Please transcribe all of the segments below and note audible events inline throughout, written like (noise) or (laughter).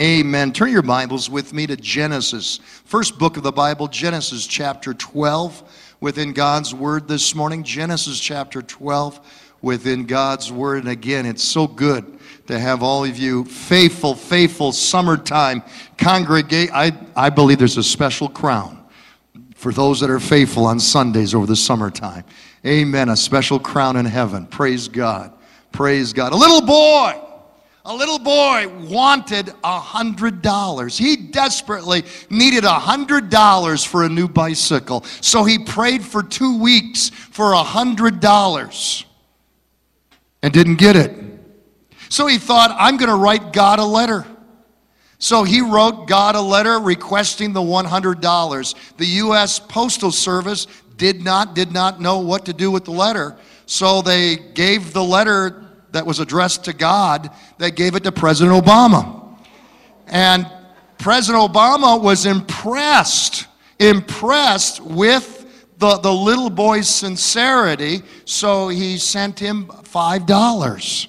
Amen. Turn your Bibles with me to Genesis. First book of the Bible, Genesis chapter 12, within God's Word this morning. Genesis chapter 12, within God's Word. And again, it's so good to have all of you faithful, faithful summertime congregate. I, I believe there's a special crown for those that are faithful on Sundays over the summertime. Amen. A special crown in heaven. Praise God. Praise God. A little boy a little boy wanted a hundred dollars. He desperately needed a hundred dollars for a new bicycle. So he prayed for two weeks for a hundred dollars and didn't get it. So he thought, I'm going to write God a letter. So he wrote God a letter requesting the $100. The U.S. Postal Service did not, did not know what to do with the letter. So they gave the letter that was addressed to God that gave it to President Obama. And President Obama was impressed, impressed with the, the little boy's sincerity, so he sent him $5.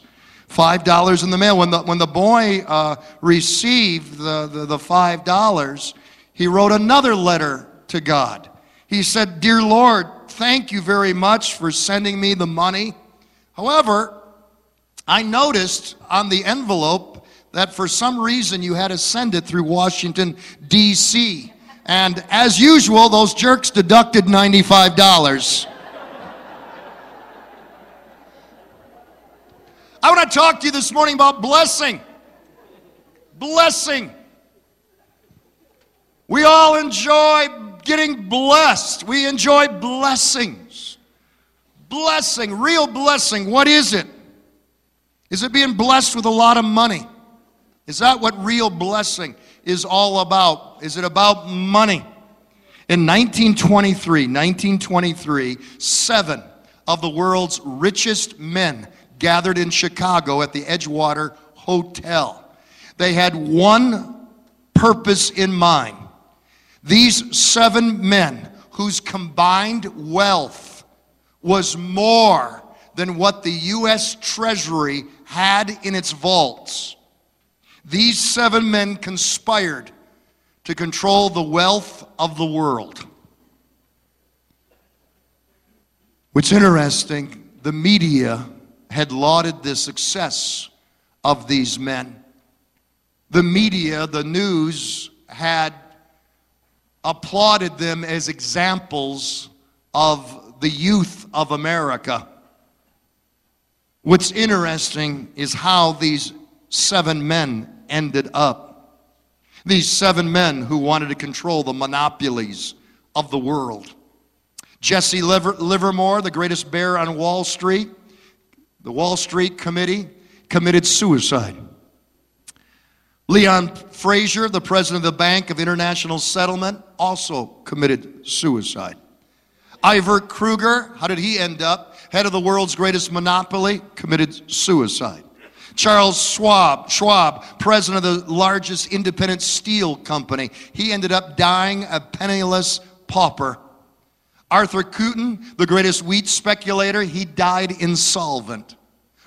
$5 in the mail. When the, when the boy uh, received the, the, the $5, he wrote another letter to God. He said, Dear Lord, thank you very much for sending me the money. However, I noticed on the envelope that for some reason you had to send it through Washington, D.C. And as usual, those jerks deducted $95. I want to talk to you this morning about blessing. Blessing. We all enjoy getting blessed. We enjoy blessings. Blessing, real blessing. What is it? Is it being blessed with a lot of money? Is that what real blessing is all about? Is it about money? In 1923, 1923, seven of the world's richest men gathered in Chicago at the Edgewater Hotel. They had one purpose in mind. These seven men, whose combined wealth was more than what the U.S. Treasury had in its vaults. These seven men conspired to control the wealth of the world. What's interesting, the media had lauded the success of these men. The media, the news, had applauded them as examples of the youth of America. What's interesting is how these seven men ended up. These seven men who wanted to control the monopolies of the world. Jesse Liver- Livermore, the greatest bear on Wall Street, the Wall Street Committee, committed suicide. Leon Fraser, the president of the Bank of International Settlement, also committed suicide. Ivar Kruger, how did he end up? Head of the world's greatest monopoly, committed suicide. Charles Schwab, Schwab, president of the largest independent steel company, he ended up dying a penniless pauper. Arthur Cutten, the greatest wheat speculator, he died insolvent.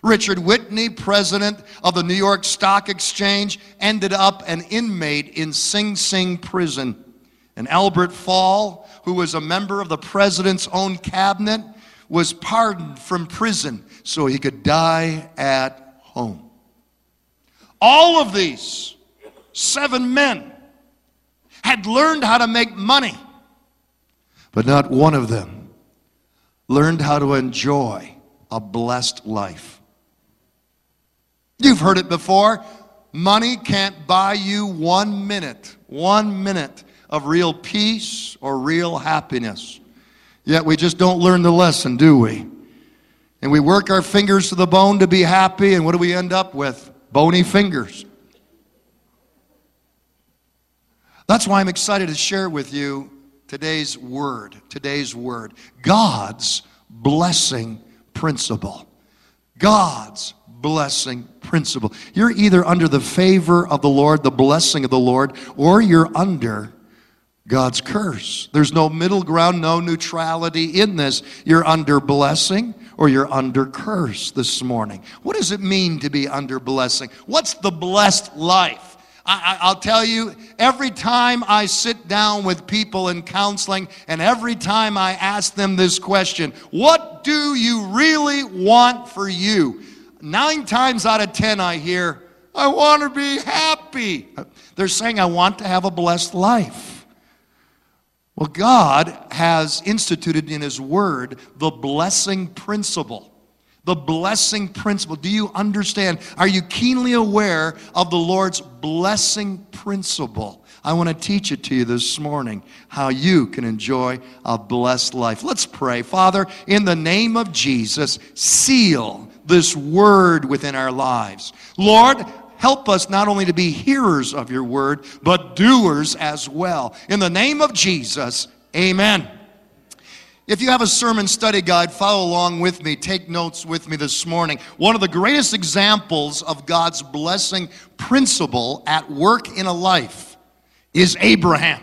Richard Whitney, president of the New York Stock Exchange, ended up an inmate in Sing Sing prison. And Albert Fall, who was a member of the president's own cabinet, was pardoned from prison so he could die at home. All of these seven men had learned how to make money, but not one of them learned how to enjoy a blessed life. You've heard it before. Money can't buy you one minute, one minute of real peace or real happiness. Yet we just don't learn the lesson, do we? And we work our fingers to the bone to be happy, and what do we end up with? Bony fingers. That's why I'm excited to share with you today's word. Today's word. God's blessing principle. God's blessing principle. You're either under the favor of the Lord, the blessing of the Lord, or you're under God's curse. There's no middle ground, no neutrality in this. You're under blessing or you're under curse this morning. What does it mean to be under blessing? What's the blessed life? I, will tell you, every time I sit down with people in counseling and every time I ask them this question, what do you really want for you? Nine times out of ten, I hear, I want to be happy. They're saying, I want to have a blessed life. Well, God has instituted in His Word the blessing principle. The blessing principle. Do you understand? Are you keenly aware of the Lord's blessing principle? I want to teach it to you this morning how you can enjoy a blessed life. Let's pray. Father, in the name of Jesus, seal this word within our lives. Lord, help us not only to be hearers of your word, but doers as well. In the name of Jesus, amen. If you have a sermon study guide, follow along with me. Take notes with me this morning. One of the greatest examples of God's blessing principle at work in a life is Abraham.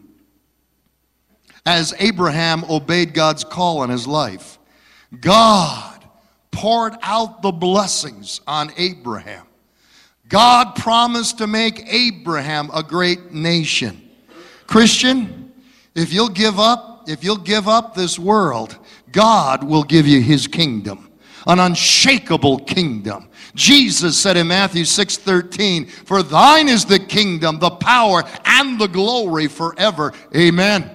as Abraham obeyed God's call in his life, God poured out the blessings on Abraham. God promised to make Abraham a great nation. Christian, if you'll give up, if you'll give up this world, God will give you his kingdom, an unshakable kingdom. Jesus said in Matthew 6:13, "For thine is the kingdom, the power, and the glory forever." Amen.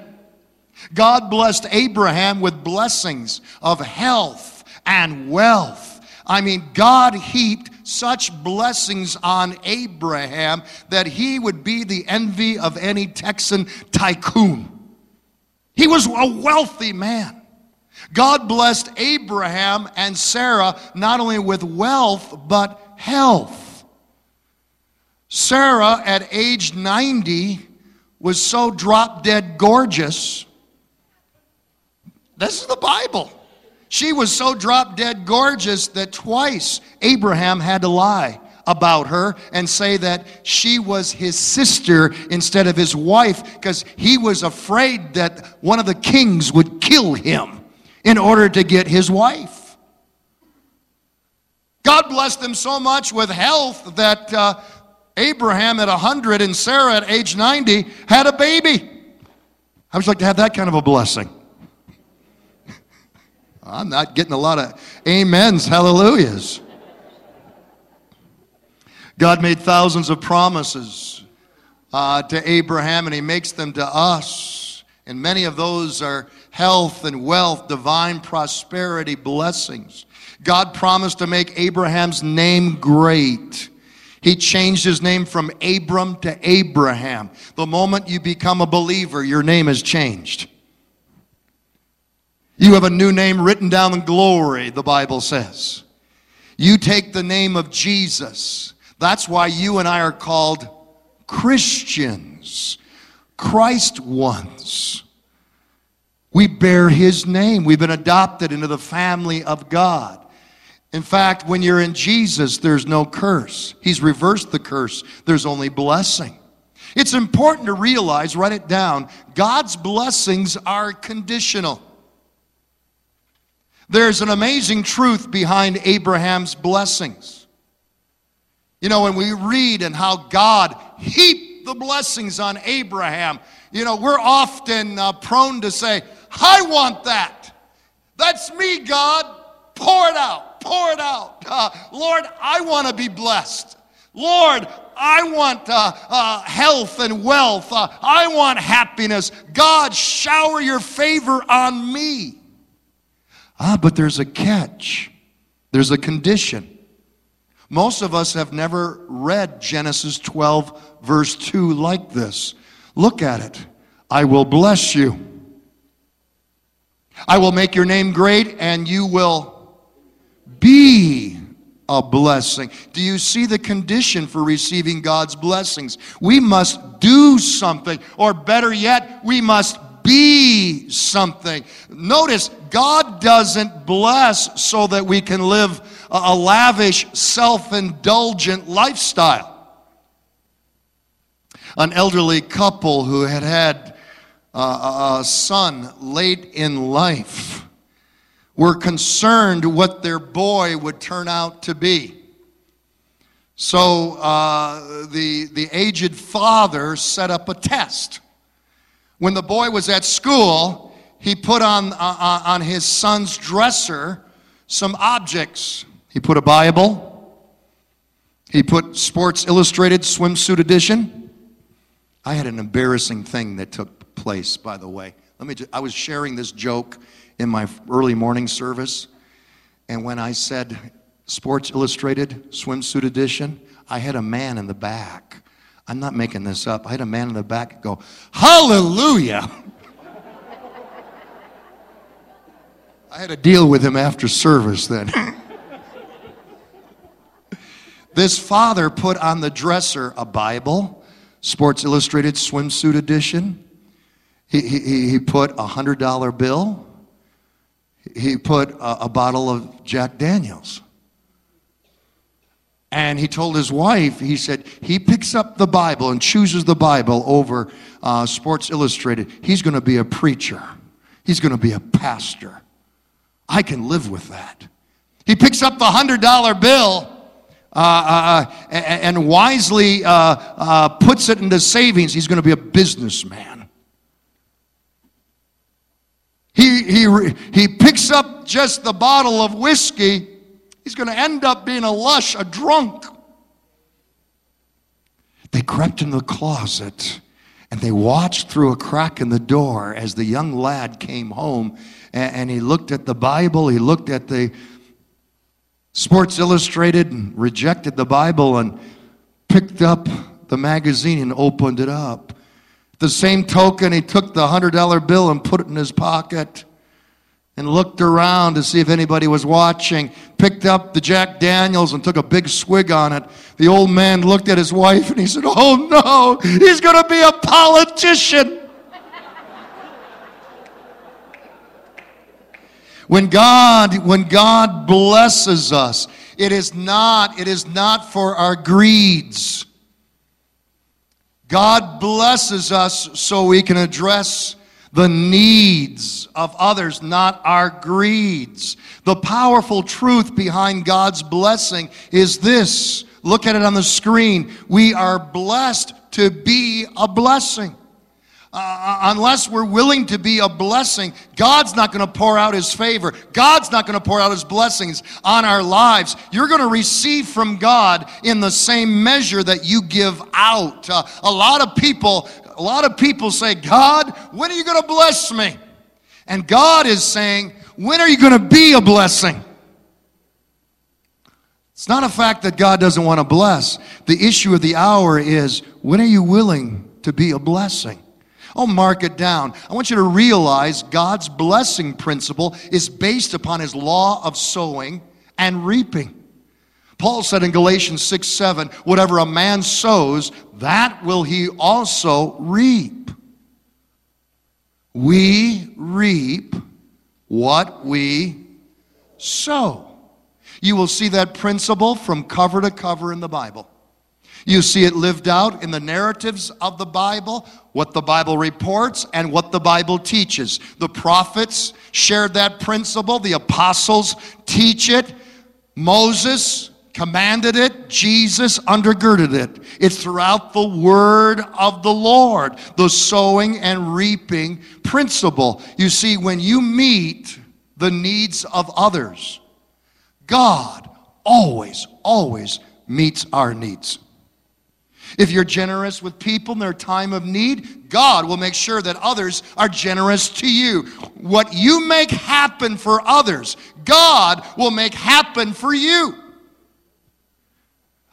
God blessed Abraham with blessings of health and wealth. I mean, God heaped such blessings on Abraham that he would be the envy of any Texan tycoon. He was a wealthy man. God blessed Abraham and Sarah not only with wealth, but health. Sarah, at age 90, was so drop dead gorgeous this is the Bible. She was so drop dead gorgeous that twice Abraham had to lie about her and say that she was his sister instead of his wife because he was afraid that one of the kings would kill him in order to get his wife. God blessed them so much with health that uh, Abraham at 100 and Sarah at age 90 had a baby. I would like to have that kind of a blessing? I'm not getting a lot of amens, hallelujahs. God made thousands of promises uh, to Abraham, and he makes them to us. And many of those are health and wealth, divine prosperity, blessings. God promised to make Abraham's name great. He changed his name from Abram to Abraham. The moment you become a believer, your name is changed. You have a new name written down in glory, the Bible says. You take the name of Jesus. That's why you and I are called Christians, Christ ones. We bear his name. We've been adopted into the family of God. In fact, when you're in Jesus, there's no curse. He's reversed the curse, there's only blessing. It's important to realize, write it down, God's blessings are conditional. There's an amazing truth behind Abraham's blessings. You know, when we read and how God heaped the blessings on Abraham, you know, we're often uh, prone to say, I want that. That's me, God. Pour it out. Pour it out. (laughs) Uh, Lord, I want to be blessed. Lord, I want uh, uh, health and wealth. Uh, I want happiness. God, shower your favor on me. Ah, but there's a catch, there's a condition. Most of us have never read Genesis 12, verse 2, like this. Look at it. I will bless you. I will make your name great, and you will be a blessing. Do you see the condition for receiving God's blessings? We must do something, or better yet, we must be something. Notice, God doesn't bless so that we can live a, lavish, self indulgent lifestyle. An elderly couple who had had a son late in life were concerned what their boy would turn out to be. So uh, the, the aged father set up a test. When the boy was at school, he put on, uh, uh, on his son's dresser some objects. He put a Bible, he put Sports Illustrated swimsuit edition. I had an embarrassing thing that took place, by the way. Let me just, I was sharing this joke in my early morning service. And when I said Sports Illustrated swimsuit edition, I had a man in the back. I'm not making this up. I had a man in the back go, Hallelujah! (laughs) I had to deal with him after service then. this father put on the dresser a Bible, Sports Illustrated swimsuit edition. He, he, he put a $100 bill he put a, a bottle of Jack Daniels. And he told his wife, he said, he picks up the Bible and chooses the Bible over uh, Sports Illustrated. He's going to be a preacher, he's going to be a pastor. I can live with that. He picks up the $100 bill. Uh, uh, uh and wisely uh, uh, puts it into savings. He's going to be a businessman. he, he, he picks up just the bottle of whiskey, he's going to end up being a lush, a drunk. They crept in the closet and they watched through a crack in the door as the young lad came home and, and he looked at the Bible, he looked at the Sports Illustrated and rejected the Bible and picked up the magazine and opened it up. The same token, he took the $100 bill and put it in his pocket and looked around to see if anybody was watching, picked up the Jack Daniels and took a big swig on it. The old man looked at his wife and he said, Oh no, he's going to be a politician. When God, when God blesses us, it is not, it is not for our greeds. God blesses us so we can address the needs of others, not our greeds. The powerful truth behind God's blessing is this. Look at it on the screen. We are blessed to be a blessing. Uh, uh, unless we're willing to be a blessing, God's not going to pour out His favor. God's not going to pour out His blessings on our lives. You're going to receive from God in the same measure that you give out. Uh, a lot of people, a lot of people say, God, when are you going to bless me? And God is saying, when are you going to be a blessing? It's not a fact that God doesn't want to bless. The issue of the hour is, when are you willing to be a blessing? Oh, mark it down. I want you to realize God's blessing principle is based upon his law of sowing and reaping. Paul said in Galatians 6 7, whatever a man sows, that will he also reap. We reap what we sow. You will see that principle from cover to cover in the Bible. You see it lived out in the narratives of the Bible, what the Bible reports, and what the Bible teaches. The prophets shared that principle, the apostles teach it, Moses commanded it, Jesus undergirded it. It's throughout the word of the Lord, the sowing and reaping principle. You see, when you meet the needs of others, God always, always meets our needs. If you're generous with people in their time of need, God will make sure that others are generous to you. What you make happen for others, God will make happen for you.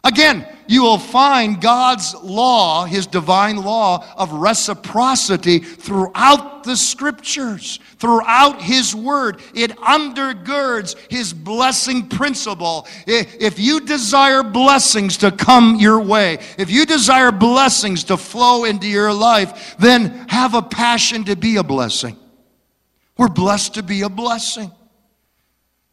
Again, you will find God's law, His divine law of reciprocity throughout the scriptures, throughout His word. It undergirds His blessing principle. If you desire blessings to come your way, if you desire blessings to flow into your life, then have a passion to be a blessing. We're blessed to be a blessing.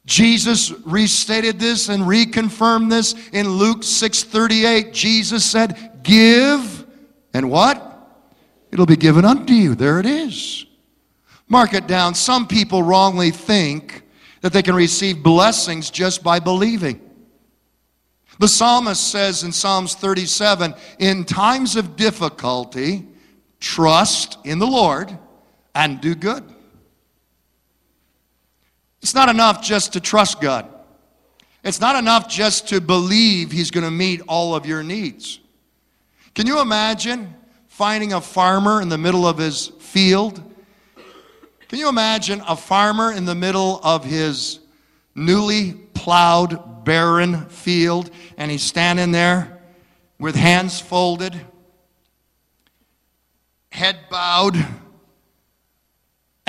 Jesus restated this and reconfirmed this in Luke 6:38. Jesus said, "Give and what? It'll be given unto you." There it is. Mark it down. Some people wrongly think that they can receive blessings just by believing. The psalmist says in Psalms 37, "In times of difficulty, trust in the Lord and do good." It's not enough just to trust God. It's not enough just to believe He's going to meet all of your needs. Can you imagine finding a farmer in the middle of his field? Can you imagine a farmer in the middle of his newly plowed, barren field, and he's standing there with hands folded, head bowed,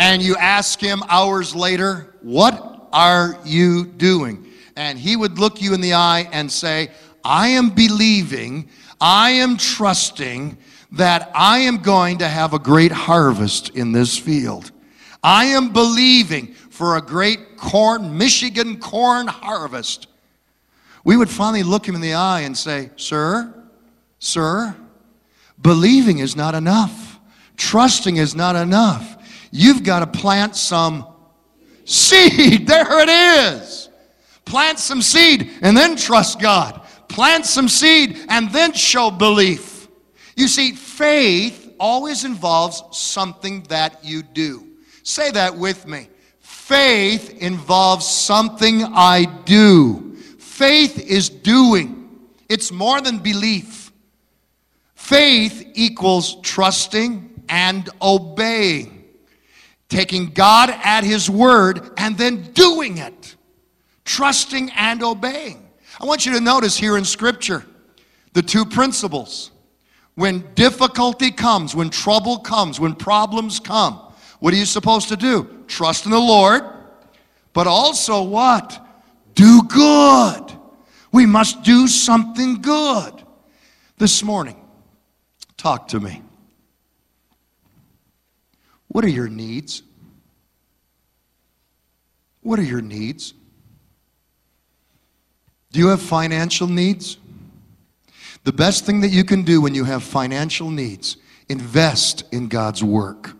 and you ask him hours later, What are you doing? And he would look you in the eye and say, I am believing, I am trusting that I am going to have a great harvest in this field. I am believing for a great corn, Michigan corn harvest. We would finally look him in the eye and say, Sir, sir, believing is not enough. Trusting is not enough. You've got to plant some seed. (laughs) There it is. Plant some seed and then trust God. Plant some seed and then show belief. You see, faith always involves something that you do. Say that with me. Faith involves something I do. Faith is doing, it's more than belief. Faith equals trusting and obeying taking God at His word and then doing it, trusting and obeying. I want you to notice here in Scripture the two principles. When difficulty comes, when trouble comes, when problems come, what are you supposed to do? Trust in the Lord, but also what? Do good. We must do something good. This morning, talk to me. What are your needs? What are your needs? Do you have financial needs? The best thing that you can do when you have financial needs, invest in God's work.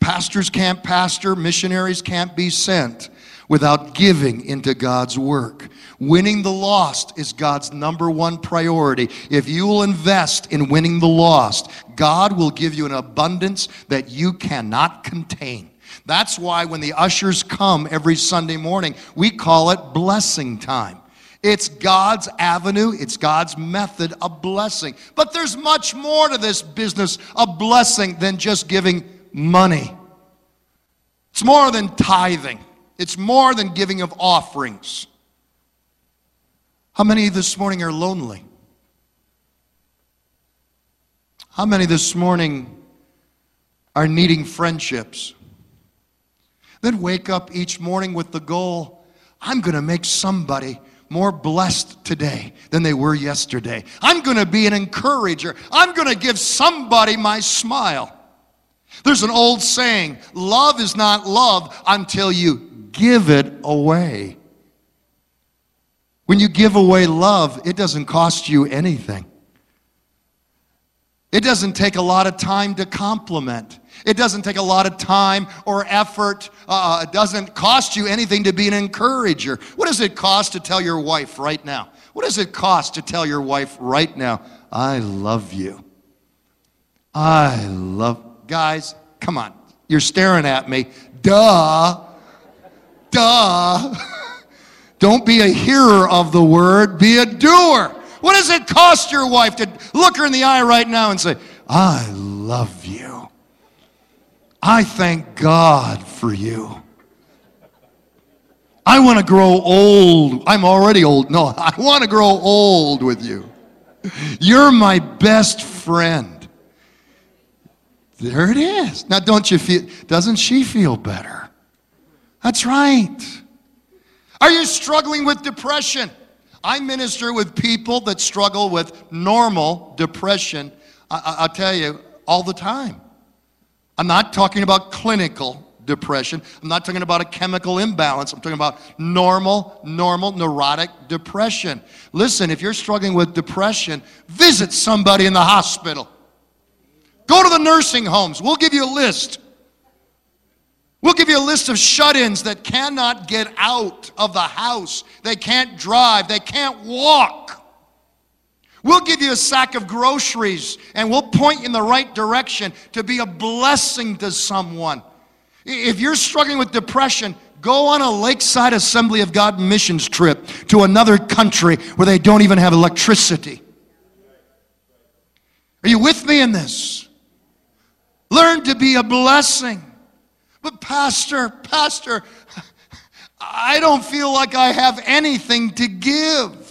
Pastors can't pastor, missionaries can't be sent without giving into God's work. Winning the lost is God's number one priority. If you will invest in winning the lost, God will give you an abundance that you cannot contain. That's why when the ushers come every Sunday morning, we call it blessing time. It's God's avenue, it's God's method of blessing. But there's much more to this business of blessing than just giving money. It's more than tithing. It's more than giving of offerings. How many this morning are lonely? How many this morning are needing friendships? Then wake up each morning with the goal I'm going to make somebody more blessed today than they were yesterday. I'm going to be an encourager. I'm going to give somebody my smile. There's an old saying love is not love until you give it away. When you give away love, it doesn't cost you anything. It doesn't take a lot of time to compliment. It doesn't take a lot of time or effort. Uh, it doesn't cost you anything to be an encourager. What does it cost to tell your wife right now? What does it cost to tell your wife right now, I love you? I love. Guys, come on. You're staring at me. Duh. Duh. (laughs) Don't be a hearer of the word, be a doer. What does it cost your wife to look her in the eye right now and say, I love you? I thank God for you. I want to grow old. I'm already old. No, (laughs) I want to grow old with you. You're my best friend. There it is. Now, don't you feel, doesn't she feel better? That's right. Are you struggling with depression? I minister with people that struggle with normal depression, I, will tell you, all the time. I'm not talking about clinical depression. I'm not talking about a chemical imbalance. I'm talking about normal, normal neurotic depression. Listen, if you're struggling with depression, visit somebody in the hospital. Go to the nursing homes. We'll give you a list. We'll give you a list of shut ins that cannot get out of the house. They can't drive, they can't walk. We'll give you a sack of groceries and we'll point you in the right direction to be a blessing to someone. If you're struggling with depression, go on a Lakeside Assembly of God missions trip to another country where they don't even have electricity. Are you with me in this? Learn to be a blessing. But, Pastor, Pastor, (laughs) I don't feel like I have anything to give.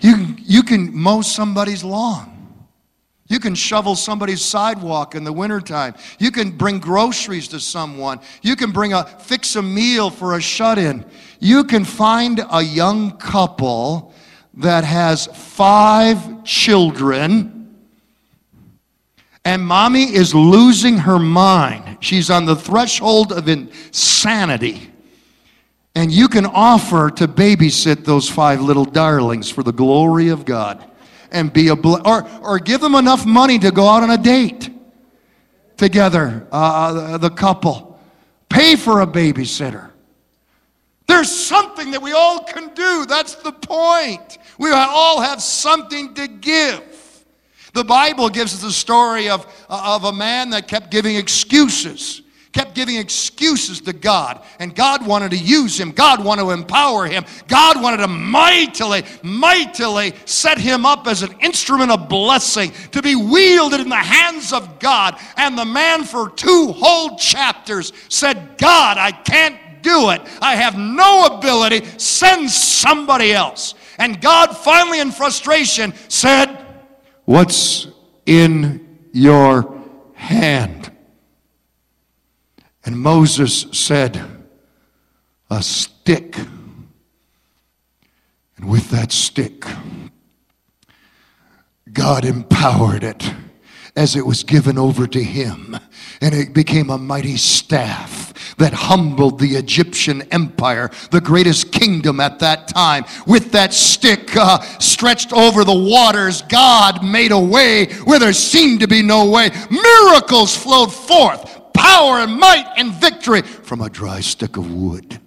You, you can mow somebody's lawn. You can shovel somebody's sidewalk in the wintertime. You can bring groceries to someone. You can bring a fix a meal for a shut-in. You can find a young couple that has five children and mommy is losing her mind. She's on the threshold of insanity. And you can offer to babysit those five little darlings for the glory of God and be a bl- or or give them enough money to go out on a date together, uh, uh, the couple. Pay for a babysitter. There's something that we all can do. That's the point. We all have something to give. The Bible gives us a story of, of a man that kept giving excuses kept giving excuses to God. And God wanted to use him, God wanted to empower him, God wanted to mightily, mightily set him up as an instrument of blessing to be wielded in the hands of God. And the man, for two whole chapters, said, God, I can't do it. I have no ability. Send somebody else. And God finally, in frustration, said, What's in your hand? And Moses said, A stick. And with that stick, God empowered it as it was given over to him. And it became a mighty staff that humbled the Egyptian empire, the greatest kingdom at that time. With that stick uh, stretched over the waters, God made a way where there seemed to be no way. Miracles flowed forth power and might and victory from a dry stick of wood.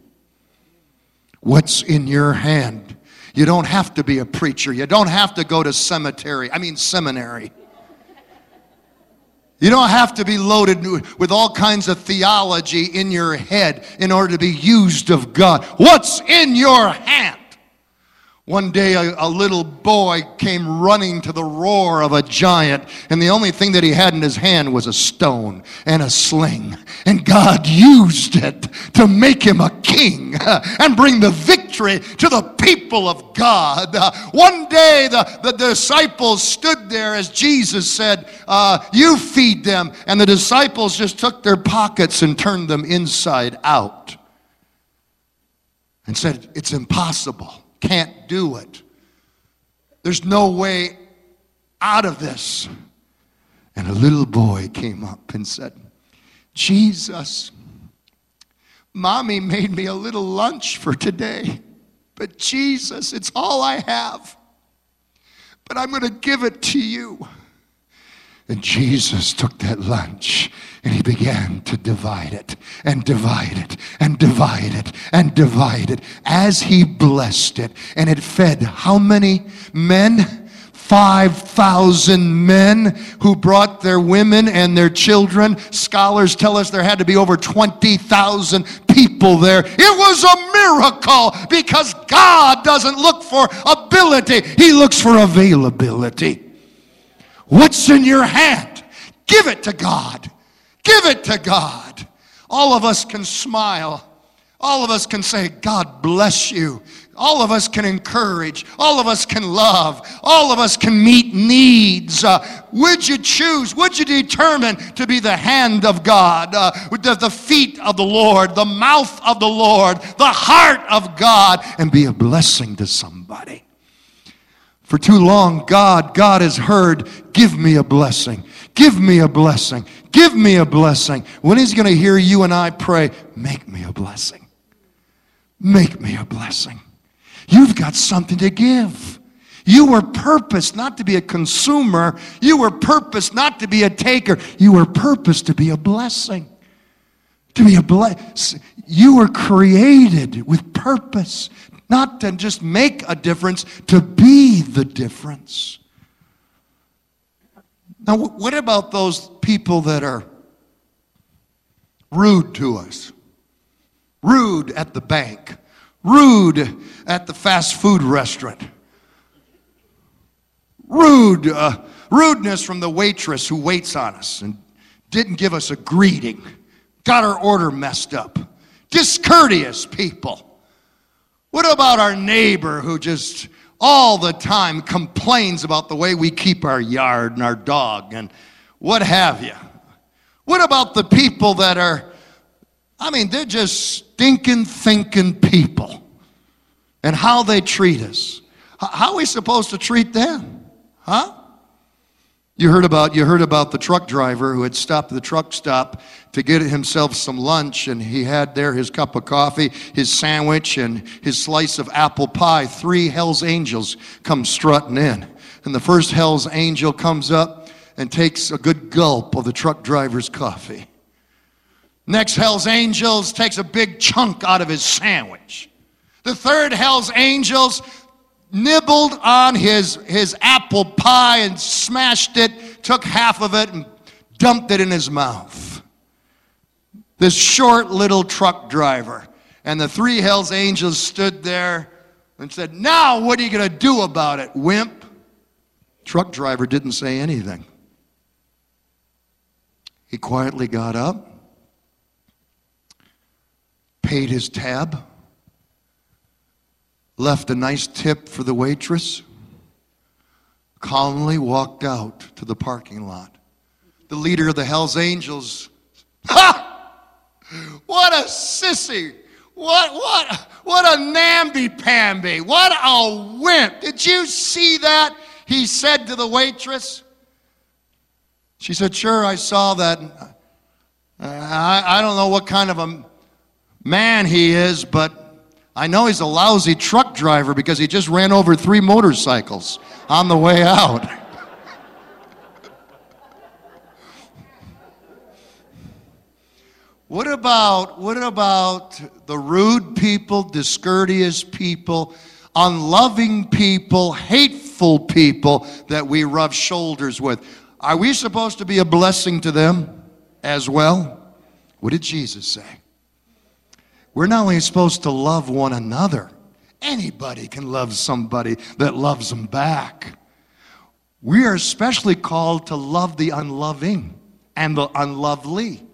What's in your hand? You don't have to be a preacher. You don't have to go to cemetery. I mean seminary. You don't have to be loaded with all kinds of theology in your head in order to be used of God. What's in your hand? One day, a, a, little boy came running to the roar of a giant, and the only thing that he had in his hand was a stone and a sling. And God used it to make him a king (laughs) and bring the victory to the people of God. (laughs) One day, the, the disciples stood there as Jesus said, uh, You feed them. And the disciples just took their pockets and turned them inside out and said, It's impossible can't do it. There's no way out of this. And a little boy came up and said, Jesus, mommy made me a little lunch for today, but Jesus, it's all I have. But I'm going to give it to you. And Jesus took that lunch and he began to divide it and divide it divide it and divide it as he blessed it. And it fed how many men? 5,000 men who brought their women and their children. Scholars tell us there had to be over 20,000 people there. It was a miracle because God doesn't look for ability, He looks for availability. What's in your hand? Give it to God. Give it to God. All of us can smile. All of us can say, God bless you. All of us can encourage. All of us can love. All of us can meet needs. Uh, would you choose? Would you determine to be the hand of God, uh, the, the feet of the Lord, the mouth of the Lord, the heart of God, and be a blessing to somebody? For too long, God, God has heard, give me a blessing. Give me a blessing. Give me a blessing. When He's going to hear you and I pray, make me a blessing. Make me a blessing. You've got something to give. You were purposed not to be a consumer. You were purposed not to be a taker. You were purposed to be a blessing. To be a bless. You were created with purpose, not to just make a difference, to be the difference. Now, what about those people that are rude to us? Rude at the bank rude at the fast food restaurant, rude, uh, rudeness from the waitress who waits on us and didn't give us a greeting, got our order messed up, discourteous people. What about our neighbor who just all the time complains about the way we keep our yard and our dog and what have you? What about the people that are, I mean, they're just stinking thinking people and how they treat us. How are we supposed to treat them? Huh? You heard about you heard about the truck driver who had stopped the truck stop to get himself some lunch and he had there his cup of coffee, his sandwich and his slice of apple pie. Three Hell's Angels come strutting in. And the first Hell's Angel comes up and takes a good gulp of the truck driver's coffee. Next Hell's Angels takes a big chunk out of his sandwich. The third Hell's Angels nibbled on his, his apple pie and smashed it, took half of it and dumped it in his mouth. This short little truck driver. And the three Hell's Angels stood there and said, Now, what are you going to do about it, wimp? Truck driver didn't say anything. He quietly got up paid his tab, left a nice tip for the waitress, calmly walked out to the parking lot. The leader of the Hells Angels, ha! What a sissy! What, what, what a namby-pamby! What a wimp! Did you see that? He said to the waitress. She said, Sure, I saw that. Uh, I, I don't know what kind of a man he is, but I know he's a lousy truck driver because he just ran over three motorcycles on the way out. (laughs) what about what about the rude people, discourteous people, unloving people, hateful people that we rub shoulders with? Are we supposed to be a blessing to them as well? What did Jesus say? We're not only supposed to love one another, anybody can love somebody that loves them back. We are especially called to love the unloving and the unlovely.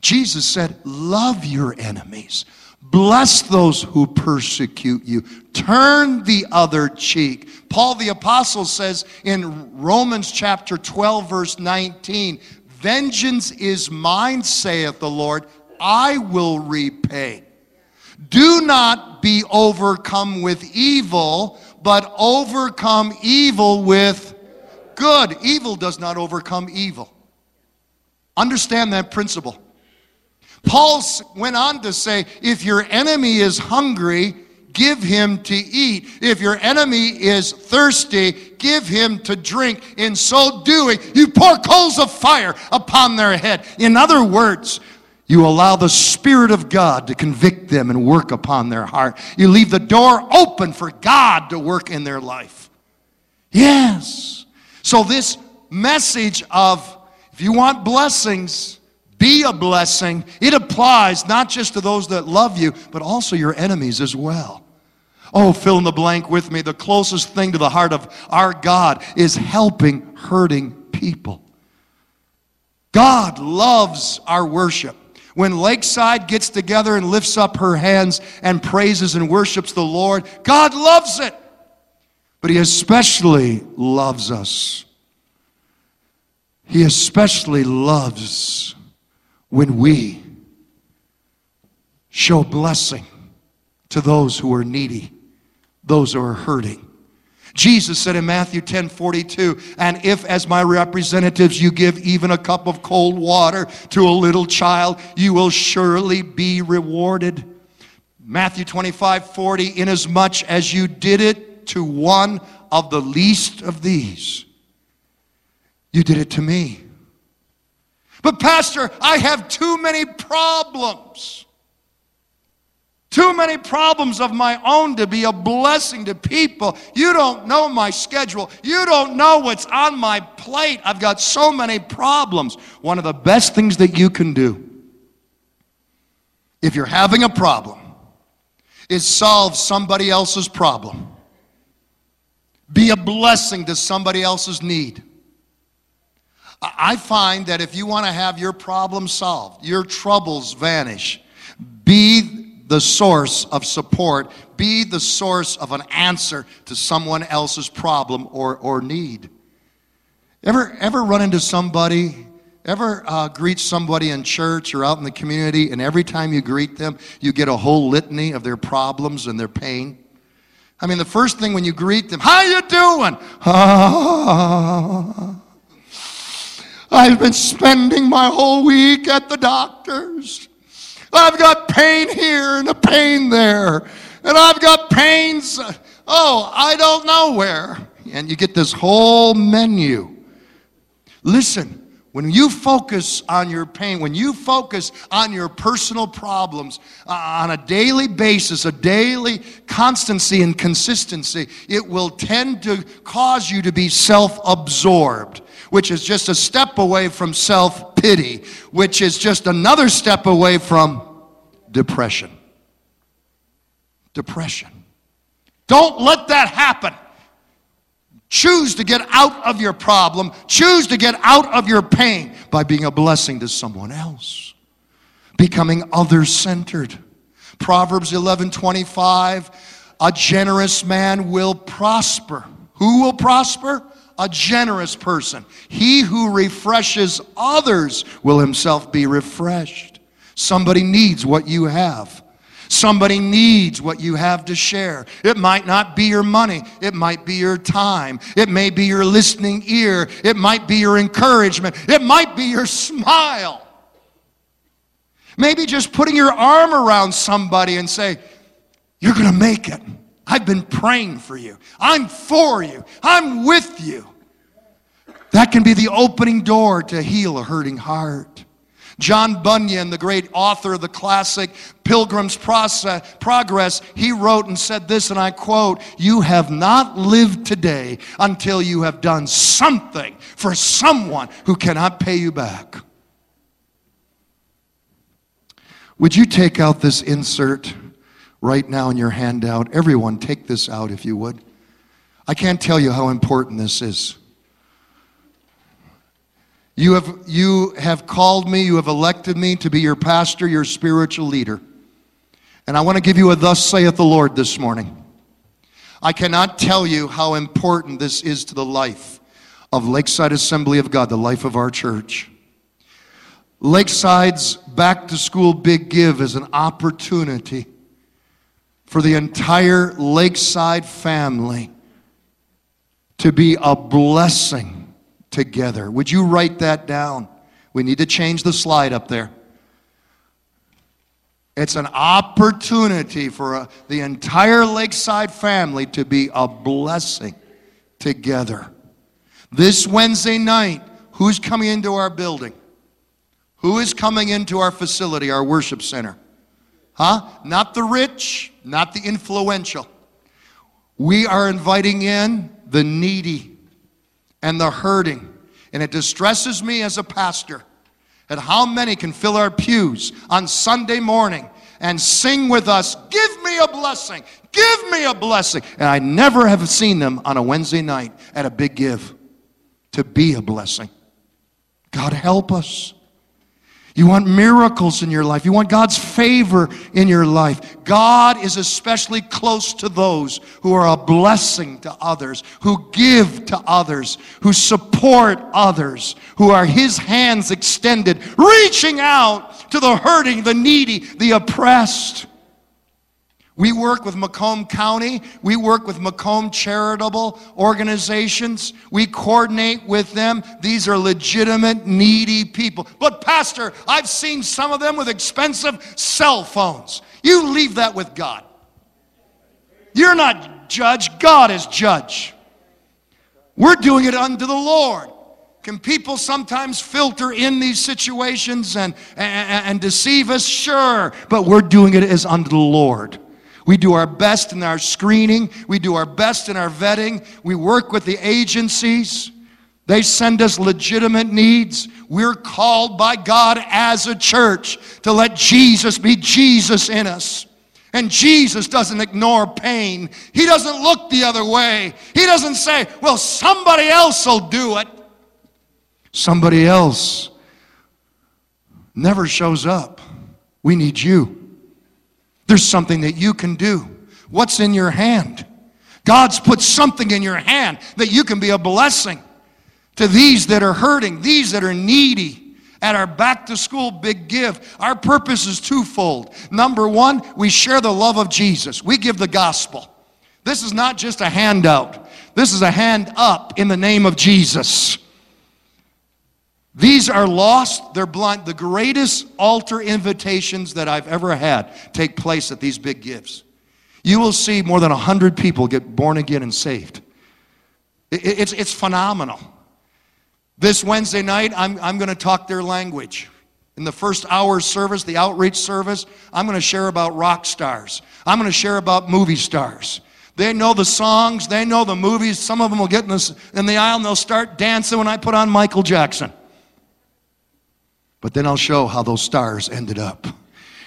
Jesus said, Love your enemies. Bless those who persecute you. Turn the other cheek. Paul the Apostle says in Romans chapter 12, verse 19, Vengeance is mine, saith the Lord. I will repay. Do not be overcome with evil, but overcome evil with good. Evil does not overcome evil. Understand that principle. Paul went on to say if your enemy is hungry, give him to eat. If your enemy is thirsty, give him to drink. In so doing, you pour coals of fire upon their head. In other words, you allow the Spirit of God to convict them and work upon their heart. You leave the door open for God to work in their life. Yes. So, this message of if you want blessings, be a blessing, it applies not just to those that love you, but also your enemies as well. Oh, fill in the blank with me. The closest thing to the heart of our God is helping hurting people. God loves our worship. When Lakeside gets together and lifts up her hands and praises and worships the Lord, God loves it. But He especially loves us. He especially loves when we show blessing to those who are needy, those who are hurting. Jesus said in Matthew 10 42, and if as my representatives you give even a cup of cold water to a little child, you will surely be rewarded. Matthew 25 40, inasmuch as you did it to one of the least of these, you did it to me. But, Pastor, I have too many problems. Too many problems of my own to be a blessing to people. You don't know my schedule. You don't know what's on my plate. I've got so many problems. One of the best things that you can do if you're having a problem is solve somebody else's problem. Be a blessing to somebody else's need. I find that if you want to have your problem solved, your troubles vanish, be the source of support, be the source of an answer to someone else's problem or, or need. Ever, ever run into somebody, ever uh, greet somebody in church or out in the community, and every time you greet them, you get a whole litany of their problems and their pain? I mean, the first thing when you greet them, how you doing? (laughs) I've been spending my whole week at the doctor's. I've got pain here and a pain there. And I've got pains, oh, I don't know where. And you get this whole menu. Listen, when you focus on your pain, when you focus on your personal problems uh, on a daily basis, a daily constancy and consistency, it will tend to cause you to be self absorbed which is just a step away from self pity, which is just another step away from depression. Depression. Don't let that happen. Choose to get out of your problem. Choose to get out of your pain by being a blessing to someone else. Becoming other centered. Proverbs 11 25. A generous man will prosper. Who will prosper? A generous person. He who refreshes others will himself be refreshed. Somebody needs what you have. Somebody needs what you have to share. It might not be your money. It might be your time. It may be your listening ear. It might be your encouragement. It might be your smile. Maybe just putting your arm around somebody and say, You're going to make it. I've been praying for you. I'm for you. I'm with you. That can be the opening door to heal a hurting heart. John Bunyan, the great author of the classic Pilgrim's Process, Progress, he wrote and said this, and I quote, You have not lived today until you have done something for someone who cannot pay you back. Would you take out this insert? Right now in your handout. Everyone, take this out if you would. I can't tell you how important this is. You have, you have called me, you have elected me to be your pastor, your spiritual leader. And I want to give you a thus saith the Lord this morning. I cannot tell you how important this is to the life of Lakeside Assembly of God, the life of our church. Lakeside's back to school big give is an opportunity for the entire Lakeside family to be a blessing together. Would you write that down? We need to change the slide up there. It's an opportunity for a, the entire Lakeside family to be a blessing together. This Wednesday night, who's coming into our building? Who is coming into our facility, our worship center? Huh? Not the rich, not the influential. We are inviting in the needy and the hurting. And it distresses me as a pastor at how many can fill our pews on Sunday morning and sing with us, Give me a blessing, give me a blessing. And I never have seen them on a Wednesday night at a big give to be a blessing. God help us. You want miracles in your life. You want God's favor in your life. God is especially close to those who are a blessing to others, who give to others, who support others, who are His hands extended, reaching out to the hurting, the needy, the oppressed. We work with Macomb County. We work with Macomb charitable organizations. We coordinate with them. These are legitimate, needy people. But, Pastor, I've seen some of them with expensive cell phones. You leave that with God. You're not judge, God is judge. We're doing it unto the Lord. Can people sometimes filter in these situations and, and, and deceive us? Sure, but we're doing it as unto the Lord. We do our best in our screening. We do our best in our vetting. We work with the agencies. They send us legitimate needs. We're called by God as a church to let Jesus be Jesus in us. And Jesus doesn't ignore pain. He doesn't look the other way. He doesn't say, well, somebody else will do it. Somebody else never shows up. We need you. There's something that you can do. What's in your hand? God's put something in your hand that you can be a blessing to these that are hurting, these that are needy. At our back to school big give, our purpose is twofold. Number one, we share the love of Jesus, we give the gospel. This is not just a handout, this is a hand up in the name of Jesus. These are lost, they're blind. The greatest altar invitations that I've ever had take place at these big gifts. You will see more than 100 people get born again and saved. It's, it's phenomenal. This Wednesday night, I'm, I'm going to talk their language. In the first hour service, the outreach service, I'm going to share about rock stars. I'm going to share about movie stars. They know the songs, they know the movies. Some of them will get in, this, in the aisle and they'll start dancing when I put on Michael Jackson. But then I'll show how those stars ended up.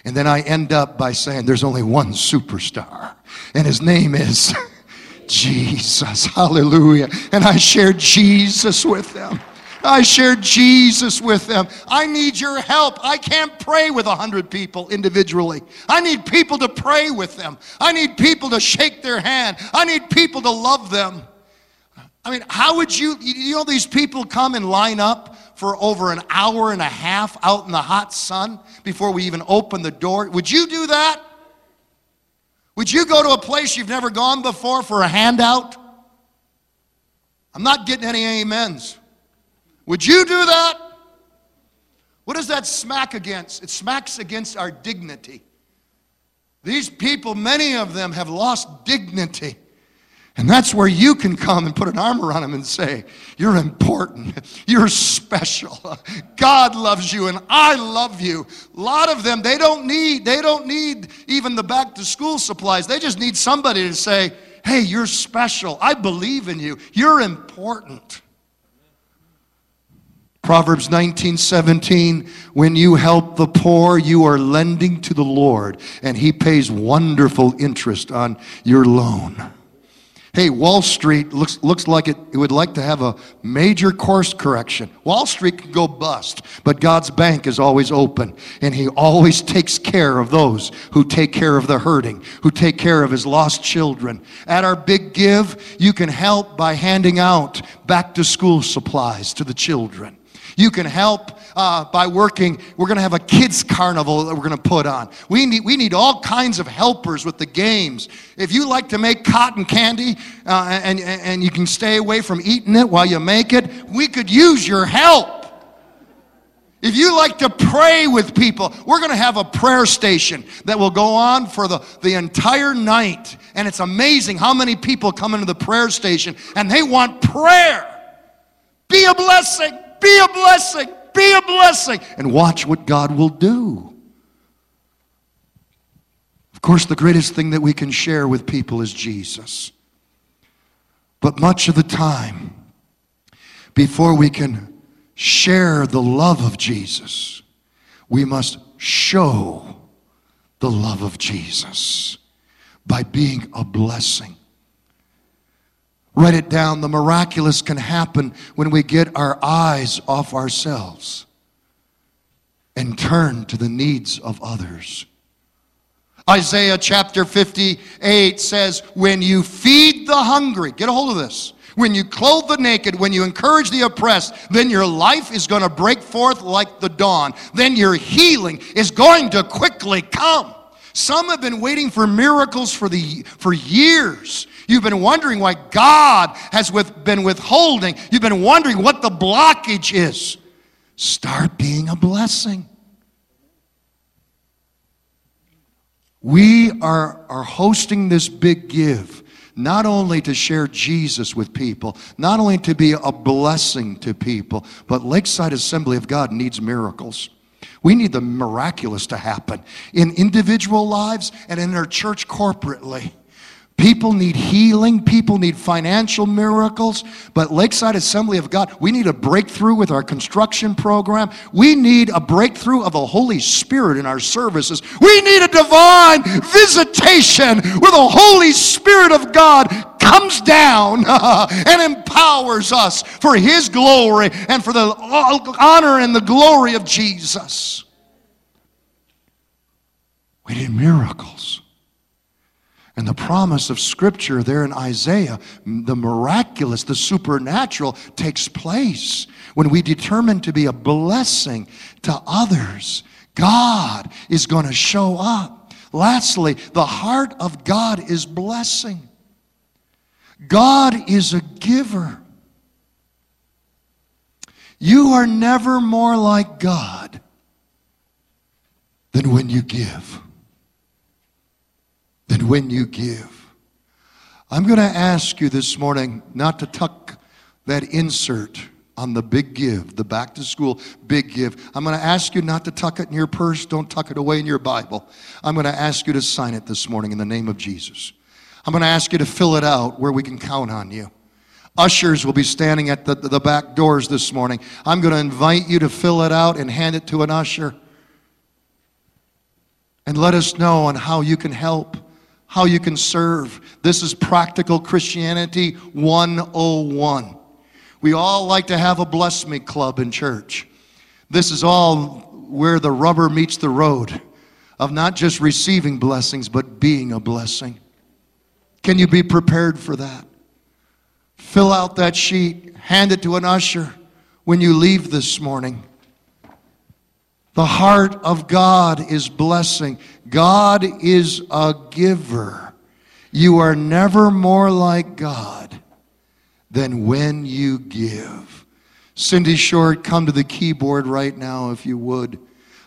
And then I end up by saying there's only one superstar, and his name is (laughs) Jesus. Hallelujah. And I share Jesus with them. I share Jesus with them. I need your help. I can't pray with a hundred people individually. I need people to pray with them. I need people to shake their hand. I need people to love them. I mean, how would you, you know, these people come and line up for over an hour and a half out in the hot sun before we even open the door? Would you do that? Would you go to a place you've never gone before for a handout? I'm not getting any amens. Would you do that? What does that smack against? It smacks against our dignity. These people, many of them, have lost dignity. And that's where you can come and put an arm around them and say, You're important. (laughs) You're special. (laughs) God loves you and I love you. A lot of them, they don't need, they don't need even the back to school supplies. They just need somebody to say, Hey, you're special. I believe in you. You're important. Proverbs 19, 17, when you help the poor, you are lending to the Lord, and He pays wonderful interest on your loan. Hey, Wall Street looks, looks like it, it would like to have a major course correction. Wall Street can go bust, but God's bank is always open, and He always takes care of those who take care of the hurting, who take care of His lost children. At our big give, you can help by handing out back to school supplies to the children. You can help uh, by working. We're going to have a kids' carnival that we're going to put on. We need, we need all kinds of helpers with the games. If you like to make cotton candy uh, and, and you can stay away from eating it while you make it, we could use your help. If you like to pray with people, we're going to have a prayer station that will go on for the, the entire night. And it's amazing how many people come into the prayer station and they want prayer. Be a blessing. Be a blessing. Be a blessing. And watch what God will do. Of course, the greatest thing that we can share with people is Jesus. But much of the time, before we can share the love of Jesus, we must show the love of Jesus by being a blessing. Write it down. The miraculous can happen when we get our eyes off ourselves. and turn to the needs of others. Isaiah chapter 58 says, When you feed the hungry, get a hold of this. When you clothe the naked, when you encourage the oppressed, then your life is going to break forth like the dawn. Then your healing is going to quickly come. Some have been waiting for miracles for, the, for years. You've been wondering why God has with, been withholding. You've been wondering what the blockage is. Start being a blessing. We are, are hosting this big give not only to share Jesus with people, not only to be a blessing to people, but Lakeside Assembly of God needs miracles. We need the miraculous to happen in individual lives and in our church corporately. People need healing. People need financial miracles. But Lakeside Assembly of God, we need a breakthrough with our construction program. We need a breakthrough of the Holy Spirit in our services. We need a divine visitation where the Holy Spirit of God comes down (laughs) and empowers us for His glory and for the honor and the glory of Jesus. We need miracles. And the promise of Scripture there in Isaiah, the miraculous, the supernatural, takes place when we determine to be a blessing to others. God is going to show up. Lastly, the heart of God is blessing. God is a giver. You are never more like God than when you give than when you give. I'm going to ask you this morning not to tuck that insert on the big give, the back to school big give. I'm going to ask you not to tuck it in your purse. Don't tuck it away in your Bible. I'm going to ask you to sign it this morning in the name of Jesus. I'm going to ask you to fill it out where we can count on you. Ushers will be standing at the, the back doors this morning. I'm going to invite you to fill it out and hand it to an usher. And let us know on how you can help how you can serve. This is practical Christianity 101. We all like to have a bless me club in church. This is all where the rubber meets the road of not just receiving blessings, but being a blessing. Can you be prepared for that? Fill out that sheet, hand it to an usher when you leave this morning. The heart of God is blessing. God is a giver. You are never more like God than when you give. Cindy Short, come to the keyboard right now if you would.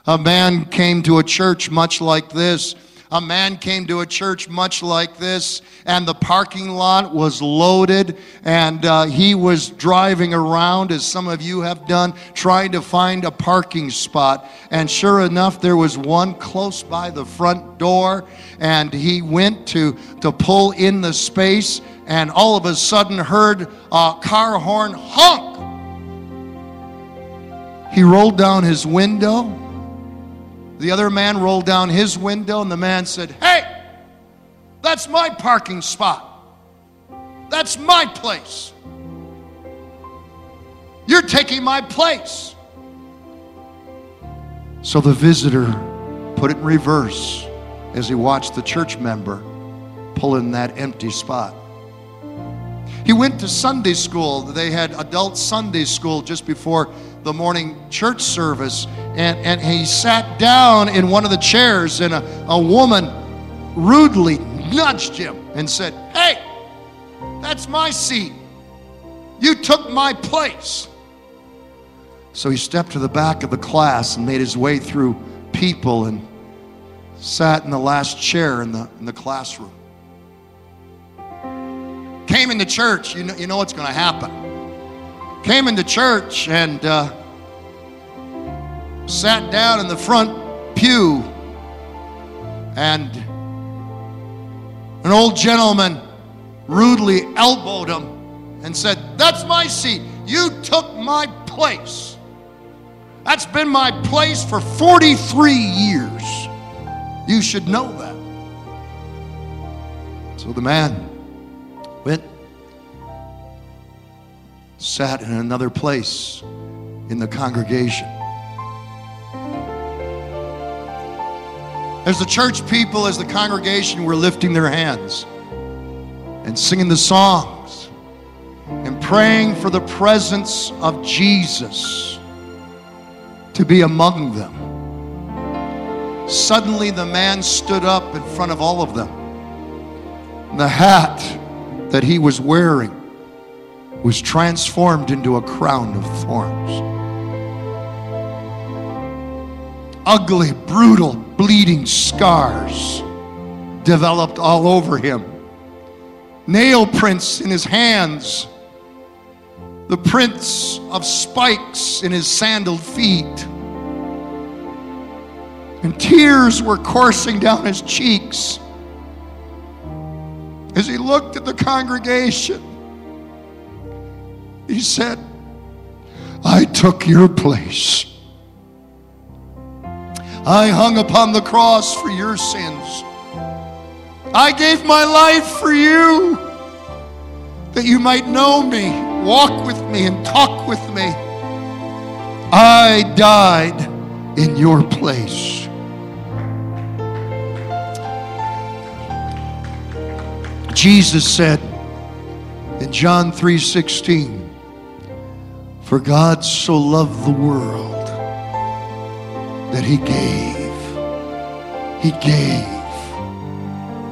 A man came to a church much like this a man came to a church much like this, and the parking lot was loaded, and uh, he was driving around, as some of you have done, trying to find a parking spot. And sure enough, there was one close by the front door, and he went to, to pull in the space, and all of a sudden heard a car horn honk. He rolled down his window the other man rolled down his window, and the man said, Hey, that's my parking spot. That's my place. You're taking my place. So the visitor put it in reverse as he watched the church member pull in that empty spot. He went to Sunday school. They had adult Sunday school just before the morning church service, and, and he sat down in one of the chairs, and a, a woman rudely nudged him and said, Hey, that's my seat. You took my place. So he stepped to the back of the class and made his way through people and sat in the last chair in the, in the classroom. Came into church, you know, you know what's going to happen came into church and uh, sat down in the front pew, and an old gentleman rudely elbowed him and said, That's my seat. You took my place. That's been my place for 43 years. You should know that. So the man sat in another place in the congregation. As the church people, as the congregation were lifting their hands and singing the songs and praying for the presence of Jesus to be among them, suddenly the man stood up in front of all of them. The hat that he was wearing was transformed into a crown of thorns. Ugly, brutal, bleeding scars developed all over him. Nail prints in his hands, the prints of spikes in his sandaled feet. And tears were coursing down his cheeks as he looked at the congregation. He said, I took your place. I hung upon the cross for your sins. I gave my life for you that you might know me, walk with me, and talk with me. I died in your place. Jesus said in John 3:16, "For God so loved the world that he gave. He gave.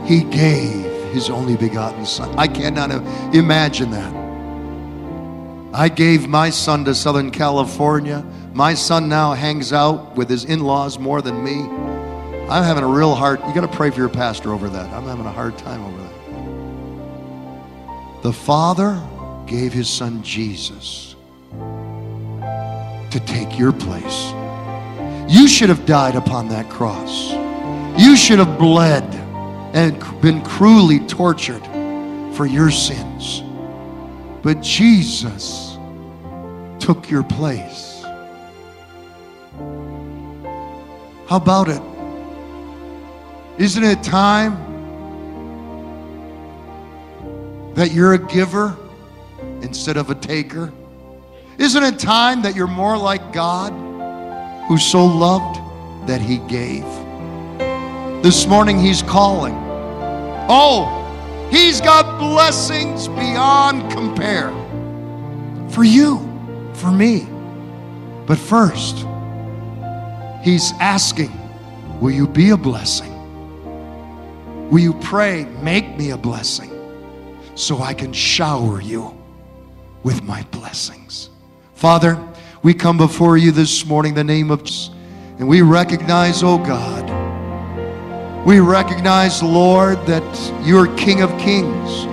He gave his only begotten son. I cannot imagine that. I gave my son to Southern California. My son now hangs out with his in-laws more than me. I'm having a real hard you got to pray for your pastor over that. I'm having a hard time over that. The Father gave his son Jesus to take your place. You should have died upon that cross. You should have bled and been cruelly tortured for your sins. But Jesus took your place. How about it? Isn't it time that you're a giver instead of a taker? Isn't it time that you're more like God who so loved that he gave? This morning he's calling. Oh, he's got blessings beyond compare for you, for me. But first, he's asking, Will you be a blessing? Will you pray, Make me a blessing so I can shower you with my blessings? Father, we come before you this morning, the name of and we recognize, oh God, we recognize, Lord, that you're King of Kings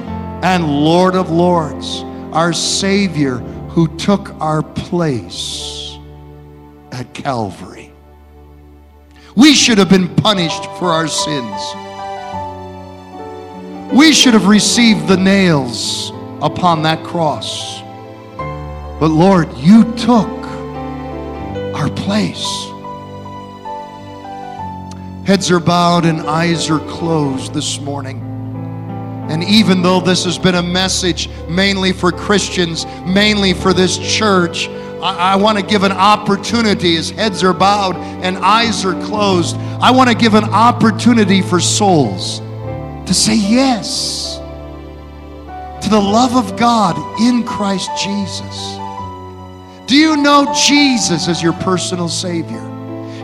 and Lord of Lords, our Savior who took our place at Calvary. We should have been punished for our sins. We should have received the nails upon that cross. But Lord, you took our place. Heads are bowed and eyes are closed this morning. And even though this has been a message mainly for Christians, mainly for this church, I, I want to give an opportunity as heads are bowed and eyes are closed. I want to give an opportunity for souls to say yes to the love of God in Christ Jesus. Do you know Jesus as your personal Savior?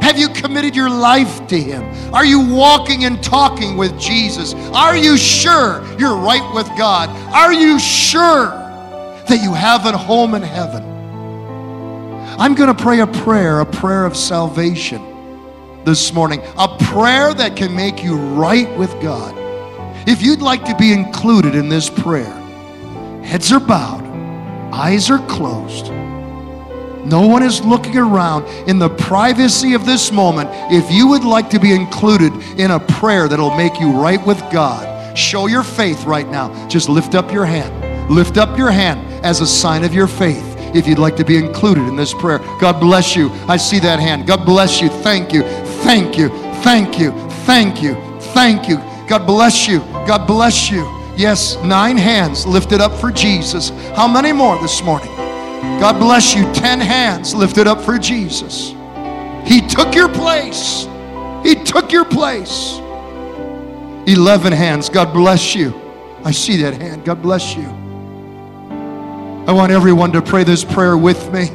Have you committed your life to Him? Are you walking and talking with Jesus? Are you sure you're right with God? Are you sure that you have a home in heaven? I'm going to pray a prayer, a prayer of salvation this morning, a prayer that can make you right with God. If you'd like to be included in this prayer, heads are bowed, eyes are closed. No one is looking around in the privacy of this moment. If you would like to be included in a prayer that'll make you right with God, show your faith right now. Just lift up your hand. Lift up your hand as a sign of your faith if you'd like to be included in this prayer. God bless you. I see that hand. God bless you. Thank you. Thank you. Thank you. Thank you. Thank you. God bless you. God bless you. Yes, nine hands lifted up for Jesus. How many more this morning? God bless you. Ten hands lifted up for Jesus. He took your place He took your place. 11 hands. God bless you. I see that hand. God bless you. I want everyone to pray this prayer with me.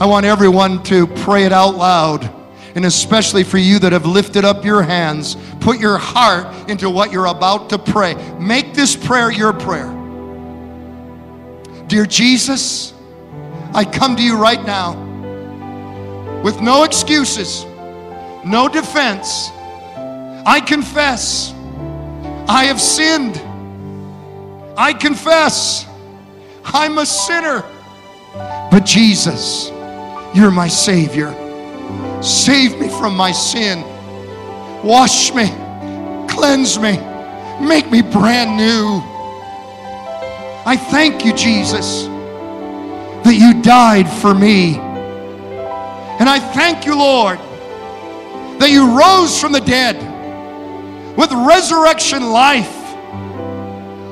I want everyone to pray it out loud. And especially for you that have lifted up your hands, put your heart into what you're about to pray. Make this prayer your prayer. Dear Jesus, I come to you right now with no excuses, no defense. I confess I have sinned. I confess I'm a sinner. But Jesus, you're my Savior. Save me from my sin. Wash me, cleanse me, make me brand new. I thank you, Jesus, that you died for me. And I thank you, Lord, that you rose from the dead with resurrection life.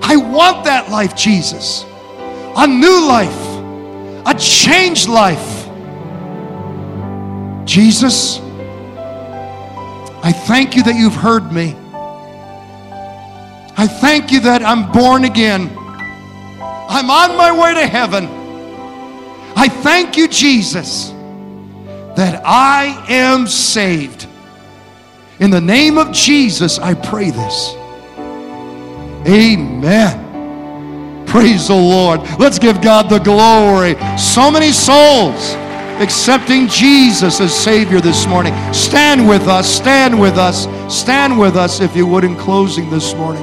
I want that life, Jesus. A new life, a changed life. Jesus, I thank you that you've heard me. I thank you that I'm born again. I'm on my way to heaven. I thank you, Jesus, that I am saved. In the name of Jesus, I pray this. Amen. Praise the Lord. Let's give God the glory. So many souls accepting Jesus as Savior this morning. Stand with us, stand with us, stand with us if you would in closing this morning.